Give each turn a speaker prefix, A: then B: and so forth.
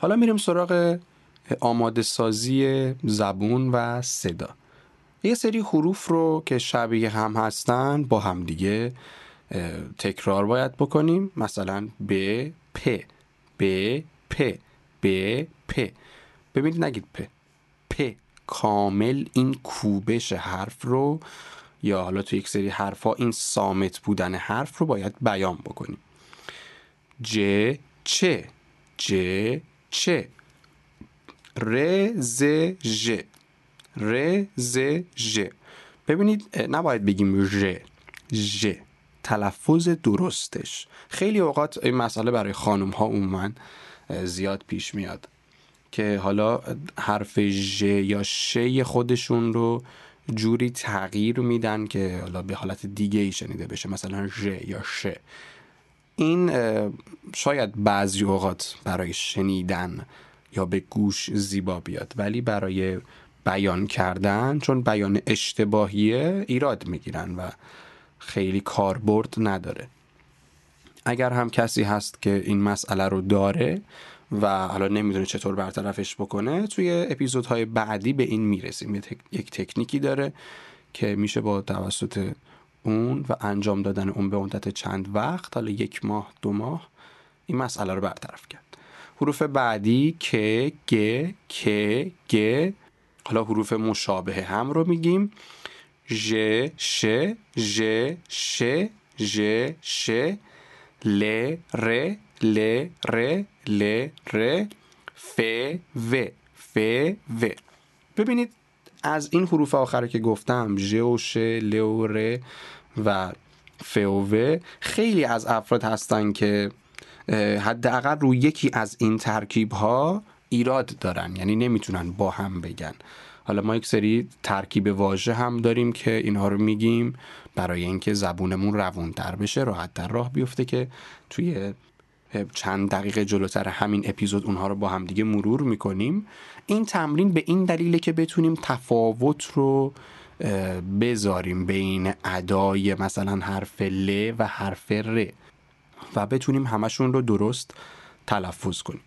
A: حالا میریم سراغ آماده سازی زبون و صدا. یه سری حروف رو که شبیه هم هستن با هم دیگه تکرار باید بکنیم. مثلا ب پ ب پ ب پ. ببینید نگید پ. پ کامل این کوبش حرف رو یا حالا تو یک سری حرفا این سامت بودن حرف رو باید بیان بکنیم. ج چه ج چه؟ ر ز ژ. ر ز ژ. ببینید نباید بگیم ژ. ژ. تلفظ درستش. خیلی اوقات این مسئله برای خانم ها عموما زیاد پیش میاد که حالا حرف ژ یا ش خودشون رو جوری تغییر میدن که حالا به حالت دیگه ای شنیده بشه. مثلا ژ یا ش. این شاید بعضی اوقات برای شنیدن یا به گوش زیبا بیاد ولی برای بیان کردن چون بیان اشتباهیه ایراد می‌گیرن و خیلی کاربرد نداره. اگر هم کسی هست که این مسئله رو داره و حالا نمی‌دونه چطور برطرفش بکنه توی اپیزودهای بعدی به این می‌رسیم. یک تکنیکی داره که میشه با توسط اون و انجام دادن اون به مدت چند وقت حالا یک ماه دو ماه این مسئله رو برطرف کرد. حروف بعدی که گ ک گ حالا حروف مشابه هم رو میگیم. ژ ش ژ ش ژ ش ل ر ل ر ل ر ف و ف و ببینید از این حروف آخر که گفتم ژ و ش ل و ر خیلی از افراد هستن که حداقل روی یکی از این ترکیب ها ایراد دارن یعنی نمی‌تونن با هم بگن. حالا ما یک سری ترکیب واژه هم داریم که اینها رو میگیم برای اینکه زبونمون روون تر بشه راحت در راه بیفته که توی چند دقیقه جلوتر همین اپیزود اونها رو با هم دیگه مرور می‌کنیم. این تمرین به این دلیله که بتونیم تفاوت رو بذاریم بین ادای مثلا حرف ل و حرف ر و بتونیم همشون رو درست تلفظ کنیم.